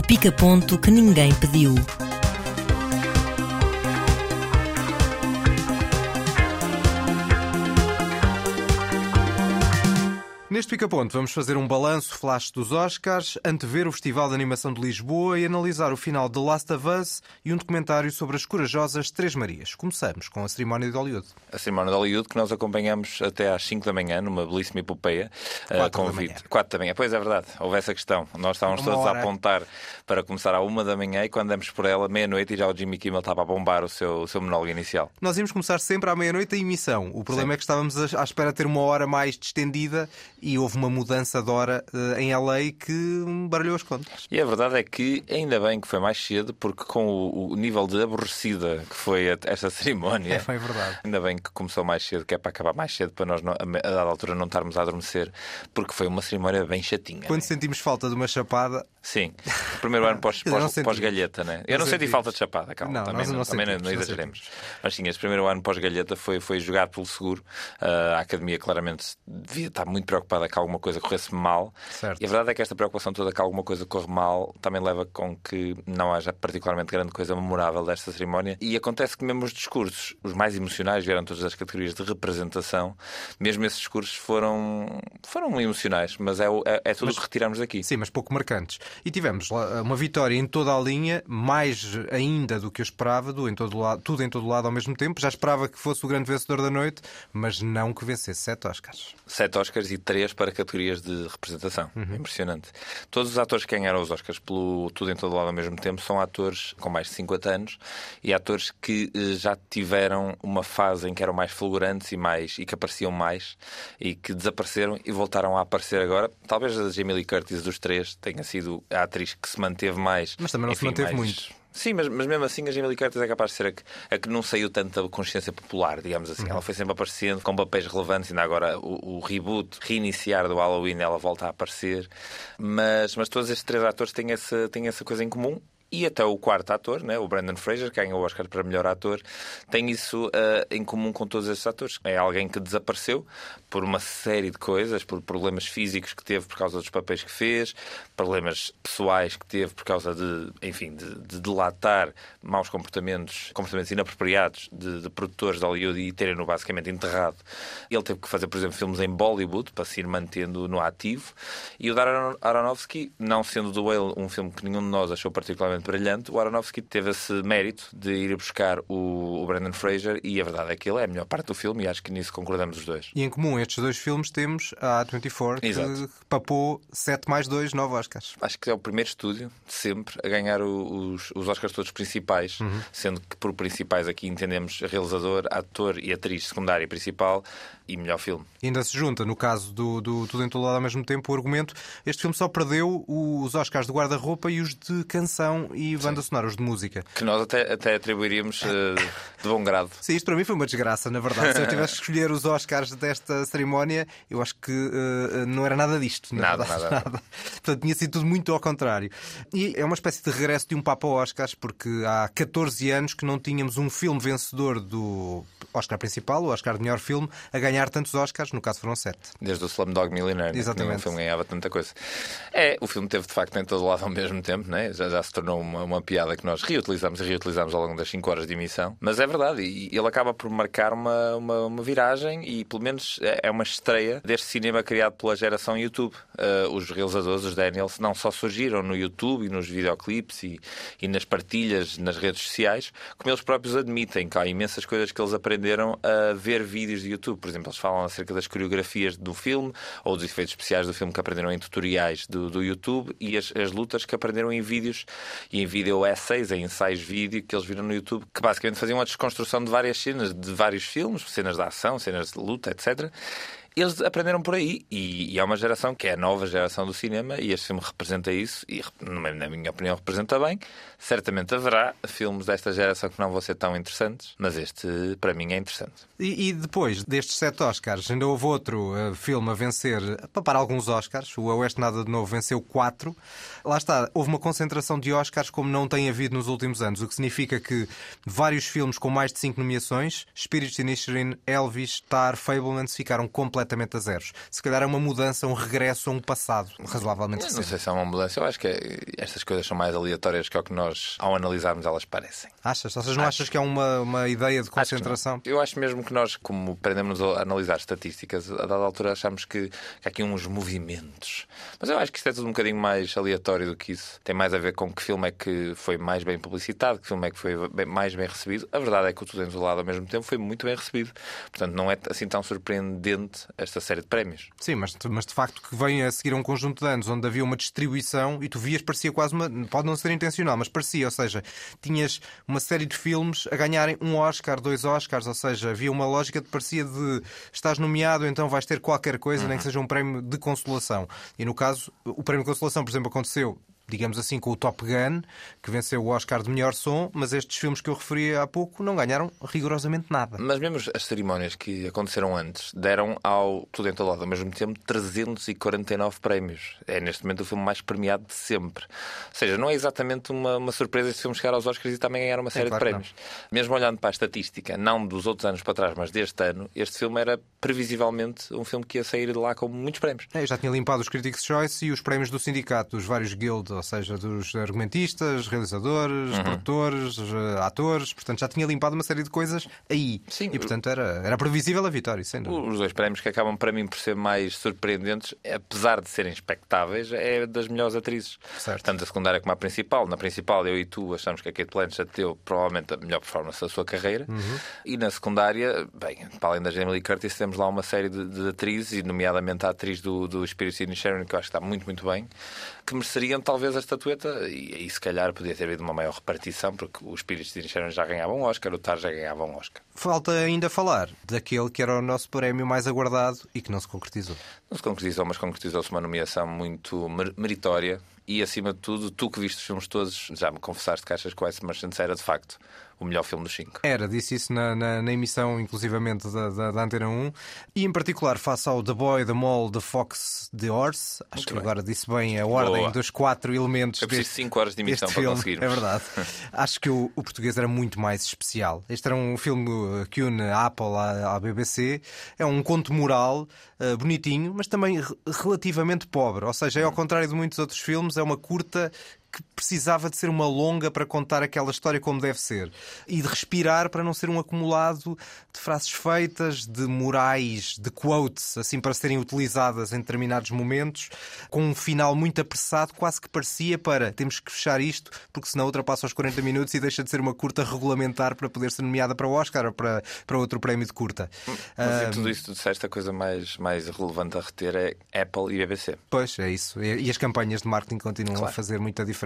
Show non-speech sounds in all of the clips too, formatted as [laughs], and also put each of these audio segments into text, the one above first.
O pica-ponto que ninguém pediu. Neste Pica-Ponto vamos fazer um balanço flash dos Oscars, antever o Festival de Animação de Lisboa e analisar o final de Last of Us e um documentário sobre as corajosas Três Marias. Começamos com a cerimónia de Hollywood. A cerimónia de Hollywood que nós acompanhamos até às 5 da manhã, numa belíssima epopeia. Quatro da manhã. 4 da manhã. Pois é verdade, houve essa questão. Nós estávamos Uma todos hora. a apontar para começar à 1 da manhã e quando demos por ela, meia-noite, e já o Jimmy Kimmel estava a bombar o seu, o seu monólogo inicial. Nós íamos começar sempre à meia-noite a emissão. O problema Sim. é que estávamos à à espera de ter uma hora mais distendida e houve uma mudança de hora eh, em LA que baralhou as contas. E a verdade é que ainda bem que foi mais cedo, porque com o, o nível de aborrecida que foi esta [laughs] cerimónia. É, foi verdade. Ainda bem que começou mais cedo, que é para acabar mais cedo, para nós, não- a dada altura, não estarmos a adormecer, porque foi uma cerimónia bem chatinha. Quando né? sentimos falta de uma chapada, Sim, o primeiro ano pós, [laughs] não pós, senti. pós-galheta, né? Eu Não não senti falta de chapada, calma. Não, também nós não também sentimos, não não exageremos. Mas sim, este primeiro ano pós-galheta foi, foi jogado pelo seguro. Ah, a academia claramente devia estar muito preocupada que alguma coisa corresse mal. Certo. E a verdade é que esta preocupação toda que alguma coisa corre mal também leva com que não haja particularmente grande coisa memorável desta cerimónia. E acontece que mesmo os discursos, os mais emocionais, vieram todas as categorias de representação, mesmo esses discursos foram, foram emocionais, mas é, é, é tudo o que retiramos daqui. sim, mas pouco marcantes. E tivemos lá uma vitória em toda a linha, mais ainda do que eu esperava, do em todo lado, tudo em todo lado ao mesmo tempo. Já esperava que fosse o grande vencedor da noite, mas não que vencesse sete Oscars. Sete Oscars e três para categorias de representação. Uhum. Impressionante. Todos os atores que ganharam os Oscars pelo Tudo em Todo Lado ao mesmo tempo são atores com mais de 50 anos e atores que eh, já tiveram uma fase em que eram mais fulgurantes e, mais, e que apareciam mais e que desapareceram e voltaram a aparecer agora. Talvez a Jamie Lee Curtis dos três tenha sido a atriz que se manteve mais. Mas também não se manteve muito. Sim, mas, mas mesmo assim a Jamie Lee Curtis é capaz de ser a que, a que não saiu tanto da consciência popular, digamos assim. Uhum. Ela foi sempre aparecendo com papéis relevantes, ainda agora o, o reboot, reiniciar do Halloween, ela volta a aparecer. Mas, mas todos estes três atores têm essa, têm essa coisa em comum. E até o quarto ator, né, o Brandon Fraser, que ganhou o Oscar para melhor ator, tem isso ah, em comum com todos estes atores. É alguém que desapareceu por uma série de coisas, por problemas físicos que teve por causa dos papéis que fez, problemas pessoais que teve por causa de, enfim, de, de delatar maus comportamentos, comportamentos inapropriados de, de produtores de Hollywood e terem-no basicamente enterrado. Ele teve que fazer, por exemplo, filmes em Bollywood para se ir mantendo no ativo. E o Darren Aronofsky, não sendo do Whale um filme que nenhum de nós achou particularmente brilhante, o Aronofsky teve esse mérito de ir buscar o, o Brandon Fraser e a verdade é que ele é a melhor parte do filme e acho que nisso concordamos os dois. E em comum estes dois filmes temos a A24, que Exato. papou 7 mais 2, 9 Oscars. Acho que é o primeiro estúdio de sempre a ganhar os, os Oscars todos principais, sendo que por principais aqui entendemos realizador, ator e atriz secundária e principal e melhor filme. E ainda se junta, no caso do, do Tudo em Todo Lado ao mesmo tempo, o argumento: este filme só perdeu os Oscars de guarda-roupa e os de canção e banda sonora, os de música. Que nós até, até atribuiríamos eh, de bom grado. Sim, isto para mim foi uma desgraça, na verdade. Se eu tivesse que escolher os Oscars desta cerimónia, eu acho que eh, não era nada disto. na Nada, verdade, nada. [laughs] Portanto, tinha sido tudo muito ao contrário. E é uma espécie de regresso de um Papa Oscars, porque há 14 anos que não tínhamos um filme vencedor do Oscar principal, o Oscar de melhor filme, a ganhar tantos Oscars, no caso foram 7. Desde o Slumdog Millionaire, né? que Exatamente. nenhum filme ganhava tanta coisa. É, o filme teve de facto em todo lado ao mesmo tempo, né? já, já se tornou uma, uma piada que nós reutilizamos e reutilizamos ao longo das 5 horas de emissão. Mas é verdade, e ele acaba por marcar uma, uma, uma viragem e pelo menos é é uma estreia deste cinema criado pela geração YouTube. Ah, os realizadores, os Daniels, não só surgiram no YouTube e nos videoclipes e, e nas partilhas nas redes sociais, como eles próprios admitem que há imensas coisas que eles aprenderam a ver vídeos de YouTube. Por exemplo, eles falam acerca das coreografias do filme ou dos efeitos especiais do filme que aprenderam em tutoriais do, do YouTube e as, as lutas que aprenderam em vídeos e em vídeo essays, em ensaios vídeo que eles viram no YouTube, que basicamente faziam uma desconstrução de várias cenas, de vários filmes, cenas de ação, cenas de luta, etc. Eles aprenderam por aí e, e há uma geração que é a nova geração do cinema e este filme representa isso e, na minha opinião, representa bem. Certamente haverá filmes desta geração que não vão ser tão interessantes, mas este, para mim, é interessante. E, e depois destes sete Oscars, ainda houve outro eh, filme a vencer, a papar alguns Oscars. O A Oeste Nada de Novo venceu quatro. Lá está, houve uma concentração de Oscars como não tem havido nos últimos anos, o que significa que vários filmes com mais de cinco nomeações, Spirits Inisherin, Elvis, Tar, Fablemans, ficaram completamente completamente a zeros. Se calhar é uma mudança, um regresso a um passado razoavelmente não sei se é uma mudança. Eu acho que é- estas coisas são mais aleatórias que é o que nós, ao analisarmos, elas parecem. Achas? Ou seja, não achas que é uma, uma ideia de Acho concentração? Eu acho mesmo que nós, como aprendemos a analisar estatísticas, a dada altura achamos que, que há aqui uns movimentos. Mas eu acho que isto é tudo um bocadinho mais aleatório do que isso. Tem mais a ver com que filme é que foi mais bem publicitado, que filme é que foi bem- mais bem recebido. A verdade é que o Tudo em Todo Lado ao mesmo tempo foi muito bem recebido. Portanto, não é assim tão surpreendente esta série de prémios. Sim, mas, mas de facto que vem a seguir a um conjunto de anos onde havia uma distribuição e tu vias, parecia quase uma. Pode não ser intencional, mas parecia, ou seja, tinhas uma série de filmes a ganharem um Oscar, dois Oscars, ou seja, havia uma lógica que parecia de estás nomeado, então vais ter qualquer coisa, nem que seja um prémio de consolação. E no caso, o prémio de consolação, por exemplo, aconteceu. Digamos assim, com o Top Gun, que venceu o Oscar de melhor som, mas estes filmes que eu referi há pouco não ganharam rigorosamente nada. Mas mesmo as cerimónias que aconteceram antes deram ao Tudo em Todo Lado ao mesmo tempo 349 prémios. É neste momento o filme mais premiado de sempre. Ou seja, não é exatamente uma, uma surpresa este filme chegar aos Oscars e também ganhar uma série claro que de prémios. Mesmo olhando para a estatística, não dos outros anos para trás, mas deste ano, este filme era previsivelmente um filme que ia sair de lá com muitos prémios. É, eu já tinha limpado os Critics' Choice e os prémios do sindicato, dos vários guilds, ou seja, dos argumentistas, realizadores, Uhum. produtores, eh, atores. Portanto, já tinha limpado uma série de coisas aí. Sim. E, portanto, era, era previsível a vitória, sem dúvida. Os dois prémios que acabam para mim por ser mais surpreendentes, apesar de serem expectáveis, é das melhores atrizes. Certo. Tanto a secundária como a principal. Na principal, eu e tu achamos que a Kate Blanchett deu provavelmente a melhor performance da sua carreira. E na secundária, bem, para além da Jamie Lee Curtis, temos lá uma série de, de atrizes, e nomeadamente a atriz do, do Spirit in Sharon, que eu acho que está muito, muito bem, que mereceriam talvez a estatueta. E aí, se calhar, podia ter havido uma maior repartição, porque o Spirit in Sharon já ganhava um Oscar, o Tar já ganhava um Oscar. Falta ainda falar daquele que era o nosso prémio mais aguardado e que não se concretizou. Não se concretizou, mas concretizou-se uma nomeação muito mer- meritória e, acima de tudo, tu que viste os filmes todos, já me confessaste que achas que o Ice Merchants era, de facto, o melhor filme dos cinco. Era, disse isso na, na- na emissão, inclusivamente, da, da, da Antena 1. E, em particular, face ao The Boy, The Mole, The Fox, The Horse. Acho que bem. agora disse bem a ordem Boa. dos quatro elementos Eu preciso deste- de 5 horas de emissão para filme, conseguirmos. É verdade. [laughs] Acho que o, o português era muito mais especial. Este era um filme que une a Apple à, à BBC. É um conto moral, uh, bonitinho, mas também re- relativamente pobre. Ou seja, é ao contrário de muitos outros filmes, é uma curta que precisava de ser uma longa para contar aquela história como deve ser e de respirar para não ser um acumulado de frases feitas, de morais, de quotes, assim para serem utilizadas em determinados momentos, com um final muito apressado, quase que parecia para temos que fechar isto, porque senão ultrapassa os 40 minutos e deixa de ser uma curta regulamentar para poder ser nomeada para o Oscar ou para, para outro prémio de curta. Mas em tudo isso, tu disseste a coisa mais, mais relevante a reter é Apple e BBC. Pois, é isso. E e as campanhas de marketing continuam Claro. a fazer muita diferença.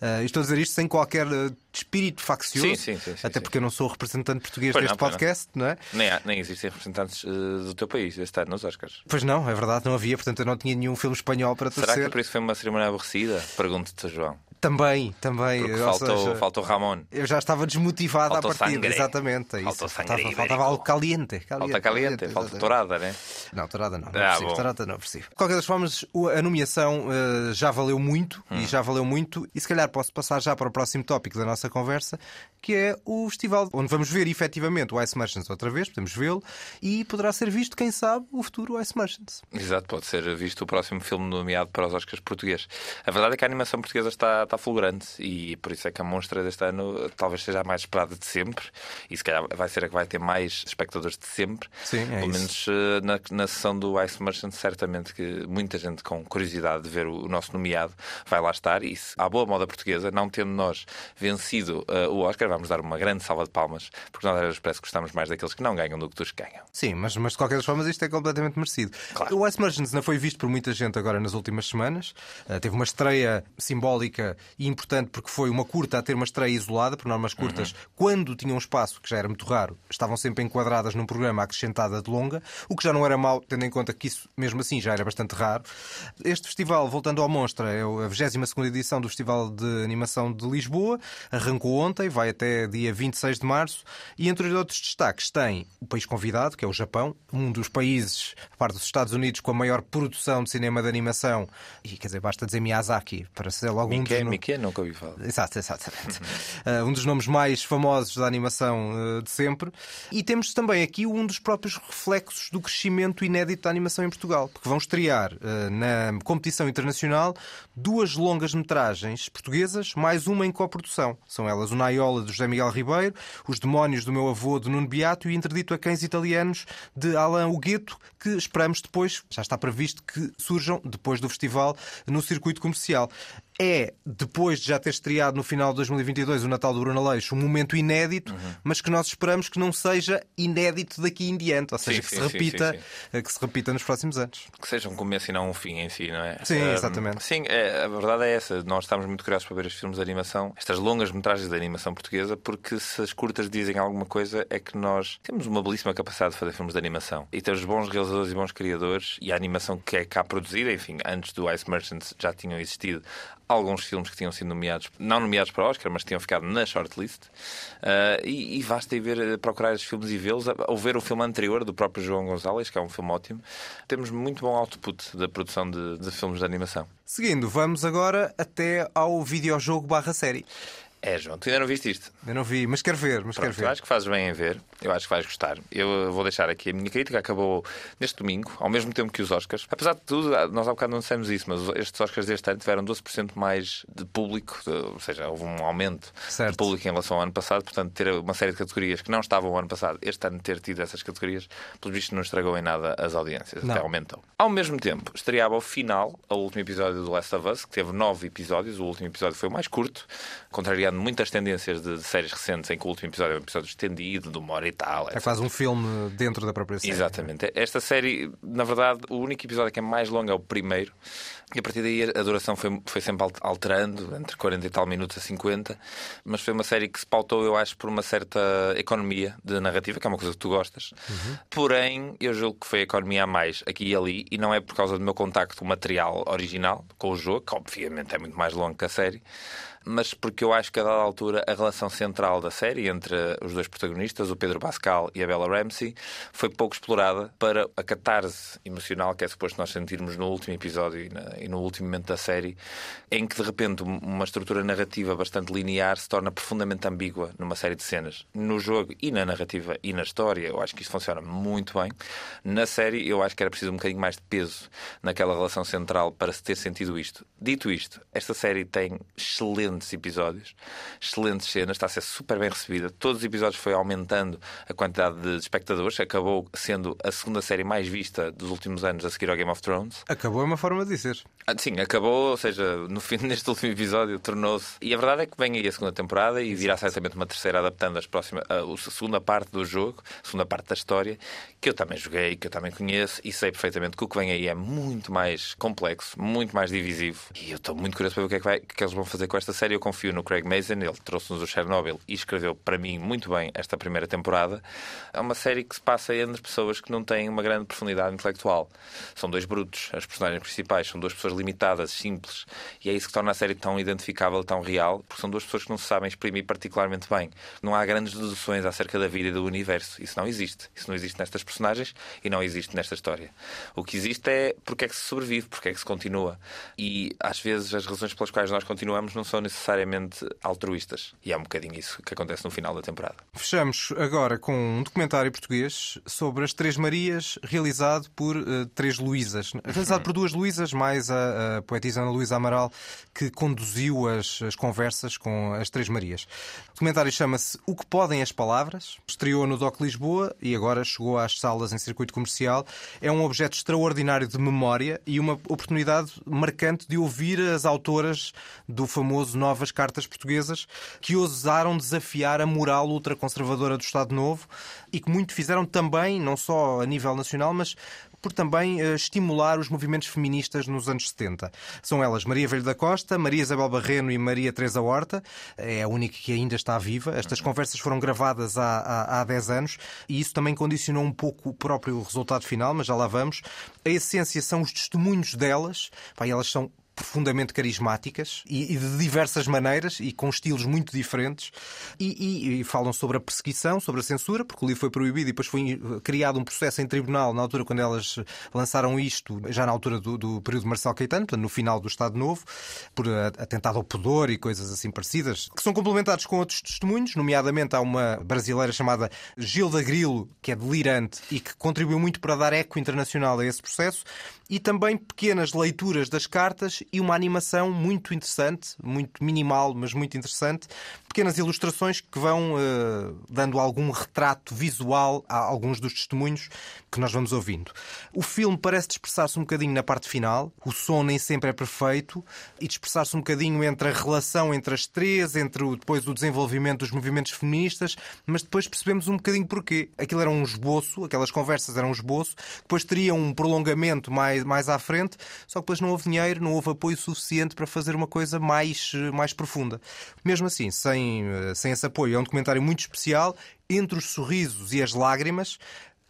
Ah, estou a dizer isto sem qualquer ah, espírito faccioso, Sim, sim, sim, até porque eu não sou representante português Pois deste não, pois não. podcast, não. é? Nem, há- nem existem representantes eh, do teu país este ano nos Oscars. Pois não, é verdade, não havia, portanto eu não tinha nenhum filme espanhol para Será que torcer. é por isso foi uma cerimónia aborrecida? Pergunto-te, João. Também, também. Porque faltou, seja, faltou Ramon. Eu já estava desmotivado Faltou à partida, sangre. exatamente. É. Faltou faltava, faltava algo caliente. Falta caliente, falta exatamente. tourada, né? Não, Torada não. não Ah, preciso, bom. Torada não preciso. De qualquer das formas, a nomeação eh, já valeu muito Hum. e já valeu muito. E se calhar posso passar já para o próximo tópico da nossa conversa, que é o festival onde vamos ver efetivamente o Ice Merchants outra vez, podemos vê-lo, e poderá ser visto, quem sabe, o futuro Ice Merchants. Exato, pode ser visto o próximo filme nomeado para os Oscars português. A verdade é que a animação portuguesa está, está fulgurante e por isso é que a monstra deste ano talvez seja a mais esperada de sempre e se calhar vai ser a que vai ter mais espectadores de sempre. Sim, é Pelo menos eh, na, na sessão do Ice Merchant, certamente que muita gente com curiosidade de ver o, o nosso nomeado vai lá estar e se, à boa moda portuguesa, não tendo nós vencido eh, o Oscar, vamos dar uma grande salva de palmas porque nós às vezes parece que gostamos mais daqueles que não ganham do que dos que ganham. Sim, mas, mas de qualquer das formas isto é completamente merecido. Claro. O Ice Merchants não foi visto por muita gente agora nas últimas semanas. Uh, teve uma estreia simbólica e importante porque foi uma curta a ter uma estreia isolada, por normas curtas, quando tinham um espaço, que já era muito raro, estavam sempre enquadradas num programa acrescentada de longa, o que já não era mau, tendo em conta que isso, mesmo assim, já era bastante raro. Este festival, voltando ao Monstra, é a 22 edição do Festival de Animação de Lisboa, arrancou ontem, vai até dia 26 de março, e entre os outros destaques tem o país convidado, que é o Japão, um dos países, a parte dos Estados Unidos, com a maior produção de cinema de animação, e quer dizer, basta dizer Miyazaki, para ser logo um dos Mickey, Pequeno Mickey, nunca ouvi falar. Exato, exatamente. uh, um dos nomes mais famosos da animação uh, de sempre. E temos também aqui um dos próprios reflexos do crescimento inédito da animação em Portugal, porque vão estrear uh, na competição internacional duas longas metragens portuguesas, mais uma em coprodução. São elas o Naiola de José Miguel Ribeiro, Os Demónios do Meu Avô de Nuno Beato e Interdito a Cães Italianos de Alain Hugueto, que esperamos depois, já está previsto que surjam depois do festival no circuito comercial é, depois de já ter estreado no final de 2022 o Natal do Bruno Aleixo, um momento inédito, uhum. mas que nós esperamos que não seja inédito daqui em diante, ou seja, sim, que, sim, se repita, sim, eh, que se repita nos próximos anos. Que seja um começo e não um fim em si, não é? Sim, um, exatamente. Sim, é, a verdade é essa. Nós estamos muito curiosos para ver os filmes de animação, estas longas metragens de animação portuguesa, porque se as curtas dizem alguma coisa é que nós temos uma belíssima capacidade de fazer filmes de animação. E temos bons realizadores e bons criadores, e a animação que é cá produzida, enfim, antes do Ice Merchants já tinham existido alguns filmes que tinham sido nomeados, não nomeados para Oscar, mas tinham ficado na shortlist. Uh, e, e basta ir ver, eh, procurar esses filmes e vê-los, ou ver o filme anterior do próprio João Gonzalez, que é um filme ótimo. Temos muito bom output da produção de, de filmes de animação. Seguindo, vamos agora até ao videojogo barra série. É, João, tu ainda não viste isto? Eu não vi, mas quero ver, mas Pronto, quero ver. Acho que fazes bem em ver, eu acho que vais gostar. Eu vou deixar aqui a minha crítica, acabou neste domingo, ao mesmo tempo que os Oscars. Apesar de tudo, nós há bocado não dissemos isso, mas estes Oscars deste ano tiveram 12% mais de público, ou seja, houve um aumento certo. de público em relação ao ano passado, portanto, ter uma série de categorias que não estavam o ano passado, este ano ter tido essas categorias, pelo visto não estragou em nada as audiências, não. até aumentou. Ao mesmo tempo, estreava ao final o último episódio do Last of Us, que teve nove episódios, o último episódio foi o mais curto, contrariando muitas tendências de, de, séries recentes em que o último episódio é um episódio estendido, de uma hora e tal. É quase um filme dentro da própria série. Exatamente. Esta série, na verdade, o único episódio que é mais longo é o primeiro. E a partir daí a duração foi, foi sempre alterando, entre 40 e tal minutos a 50. Mas foi uma série que se pautou, eu acho, por uma certa economia de narrativa, que é uma coisa que tu gostas. Uhum. Porém, eu julgo que foi a economia a mais aqui e ali, e não é por causa do meu contacto com o material original, com o jogo, que obviamente é muito mais longo que a série mas porque eu acho que a dada altura a relação central da série entre os dois protagonistas, o Pedro Pascal e a Bella Ramsey, foi pouco explorada para a catarse emocional que é suposto nós sentirmos no último episódio e, na, e no último momento da série, em que de repente uma estrutura narrativa bastante linear se torna profundamente ambígua numa série de cenas. No jogo e na narrativa e na história, eu acho que isso funciona muito bem. Na série, eu acho que era preciso um bocadinho mais de peso naquela relação central para se ter sentido isto. Dito isto, esta série tem excelente excelentes episódios, excelentes cenas, está a ser super bem recebida. Todos os episódios foi aumentando a quantidade de espectadores, acabou sendo a segunda série mais vista dos últimos anos a seguir ao Game of Thrones. Acabou é uma forma de dizer. Ah, sim, acabou, ou seja, no fim [laughs] deste último episódio tornou-se. E a verdade é que vem aí a segunda temporada e virá certamente uma terceira adaptando as próximas, a, a segunda parte do jogo, a segunda parte da história, que eu também joguei, que eu também conheço e sei perfeitamente que o que vem aí é muito mais complexo, muito mais divisivo. E eu estou muito curioso para ver o que é que, vai, que eles vão fazer com esta série. Eu confio no Craig Mazin, ele trouxe-nos o Chernobyl e escreveu para mim muito bem esta primeira temporada. É uma série que se passa entre pessoas que não têm uma grande profundidade intelectual. São dois brutos, as personagens principais, são duas pessoas limitadas, simples, e é isso que torna a série tão identificável, tão real, porque são duas pessoas que não se sabem exprimir particularmente bem. Não há grandes deduções acerca da vida e do universo. Isso não existe. Isso não existe nestas personagens e não existe nesta história. O que existe é porque é que se sobrevive, porque é que se continua. E às vezes as razões pelas quais nós continuamos não são necessariamente altruístas. E é um bocadinho isso que acontece no final da temporada. Fechamos agora com um documentário português sobre as Três Marias, realizado por uh, três Luísas. Realizado por duas Luísas, mais a, a poetisa Ana Luísa Amaral, que conduziu as, as conversas com as Três Marias. O documentário chama-se O que Podem as Palavras. Estreou no DOC Lisboa e agora chegou às salas em circuito comercial. É um objeto extraordinário de memória e uma oportunidade marcante de ouvir as autoras do famoso Novas Cartas Portuguesas que ousaram desafiar a moral ultraconservadora do Estado Novo e que muito fizeram também, não só a nível nacional, mas por também uh, estimular os movimentos feministas nos anos 70. São elas Maria Velho da Costa, Maria Isabel Barreno e Maria Teresa Horta. É a única que ainda está viva. Estas conversas foram gravadas há, há, há 10 anos e isso também condicionou um pouco o próprio resultado final, mas já lá vamos. A essência são os testemunhos delas. Pá, elas são profundamente carismáticas e, e, de diversas maneiras e com estilos muito diferentes. E, e, e, falam sobre a perseguição, sobre a censura, porque o livro foi proibido e depois foi criado um processo em tribunal na altura quando elas lançaram isto, já na altura do, do período de Marcelo Caetano, portanto, no final do Estado Novo, por atentado ao pudor e coisas assim parecidas, que são complementados com outros testemunhos, nomeadamente há uma brasileira chamada Gilda Grilo, que é delirante e que contribuiu muito para dar eco internacional a esse processo, e também pequenas leituras das cartas e uma animação muito interessante, muito minimal, mas muito interessante, pequenas ilustrações que vão uh, dando algum retrato visual a alguns dos testemunhos que nós vamos ouvindo. O filme parece dispersar-se um bocadinho na parte final, o som nem sempre é perfeito, e dispersar-se um bocadinho entre a relação entre as três, entre o, depois o desenvolvimento dos movimentos feministas, mas depois percebemos um bocadinho porquê. Aquilo era um esboço, aquelas conversas eram um esboço, depois teria um prolongamento mais, mais à frente, só que depois não houve dinheiro, não houve apoio suficiente para fazer uma coisa mais, mais profunda. Mesmo assim, sem, sem esse apoio, é um documentário muito especial, entre os sorrisos e as lágrimas,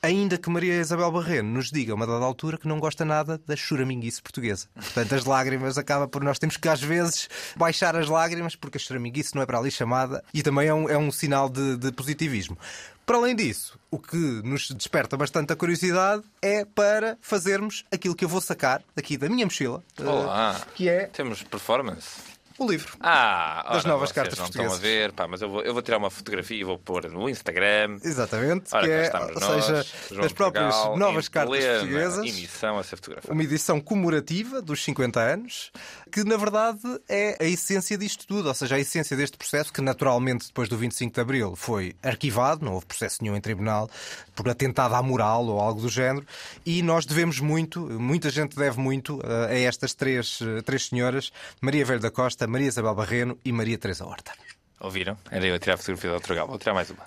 Ainda que Maria Isabel Barreno nos diga a uma dada altura que não gosta nada da choraminguice portuguesa. Portanto, as lágrimas acaba por nós temos que às vezes baixar as lágrimas porque a choraminguice não é para ali chamada e também é um, é um sinal de, de positivismo. Para além disso, o que nos desperta bastante a curiosidade é para fazermos aquilo que eu vou sacar aqui da minha mochila. Olá. Que é. Temos performance o livro. Ah, das novas cartas não portuguesas. estão a ver, pá, mas eu vou, eu vou tirar uma fotografia e vou pôr no Instagram. Exatamente, Ora, que é, ou nós, seja, João as próprias Portugal, novas cartas portuguesas. Emissão a ser fotografada. Uma edição comemorativa dos 50 anos, que na verdade é a essência disto tudo, ou seja, a essência deste processo, que naturalmente depois do 25 de Abril foi arquivado, não houve processo nenhum em tribunal por atentado à moral ou algo do género, e nós devemos muito, muita gente deve muito eh, a estas três, eh, três senhoras, Maria Velho da Costa, Maria Isabel Barreto e Maria Teresa Horta. Ouviram? Era eu a tirar a fotografia outro gal. Vou tirar mais uma.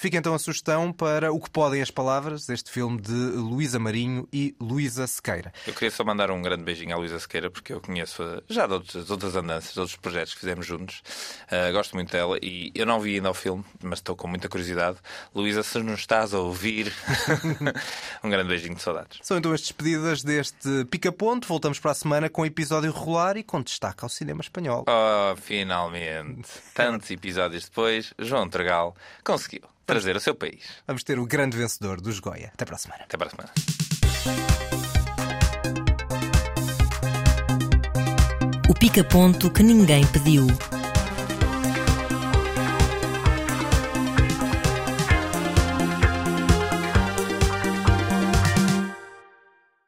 Fica então a sugestão para o que podem as palavras deste filme de Luísa Marinho e Luísa Sequeira. Eu queria só mandar um grande beijinho à Luísa Sequeira, porque eu conheço já de outras, de outras andanças, de outros projetos que fizemos juntos. Uh, gosto muito dela e eu não vi ainda o filme, mas estou com muita curiosidade. Luísa, se nos estás a ouvir, [laughs] [laughs] um grande beijinho de saudades. São então as despedidas deste Pica-Ponto. Voltamos para a semana com episódio regular e com destaque ao cinema espanhol. Oh, finalmente. [laughs] Tantos episódios depois, João Tregal conseguiu trazer ao seu país. Vamos ter o grande vencedor dos Goya. Até para a semana. Até para a semana. O pica-ponto que ninguém pediu.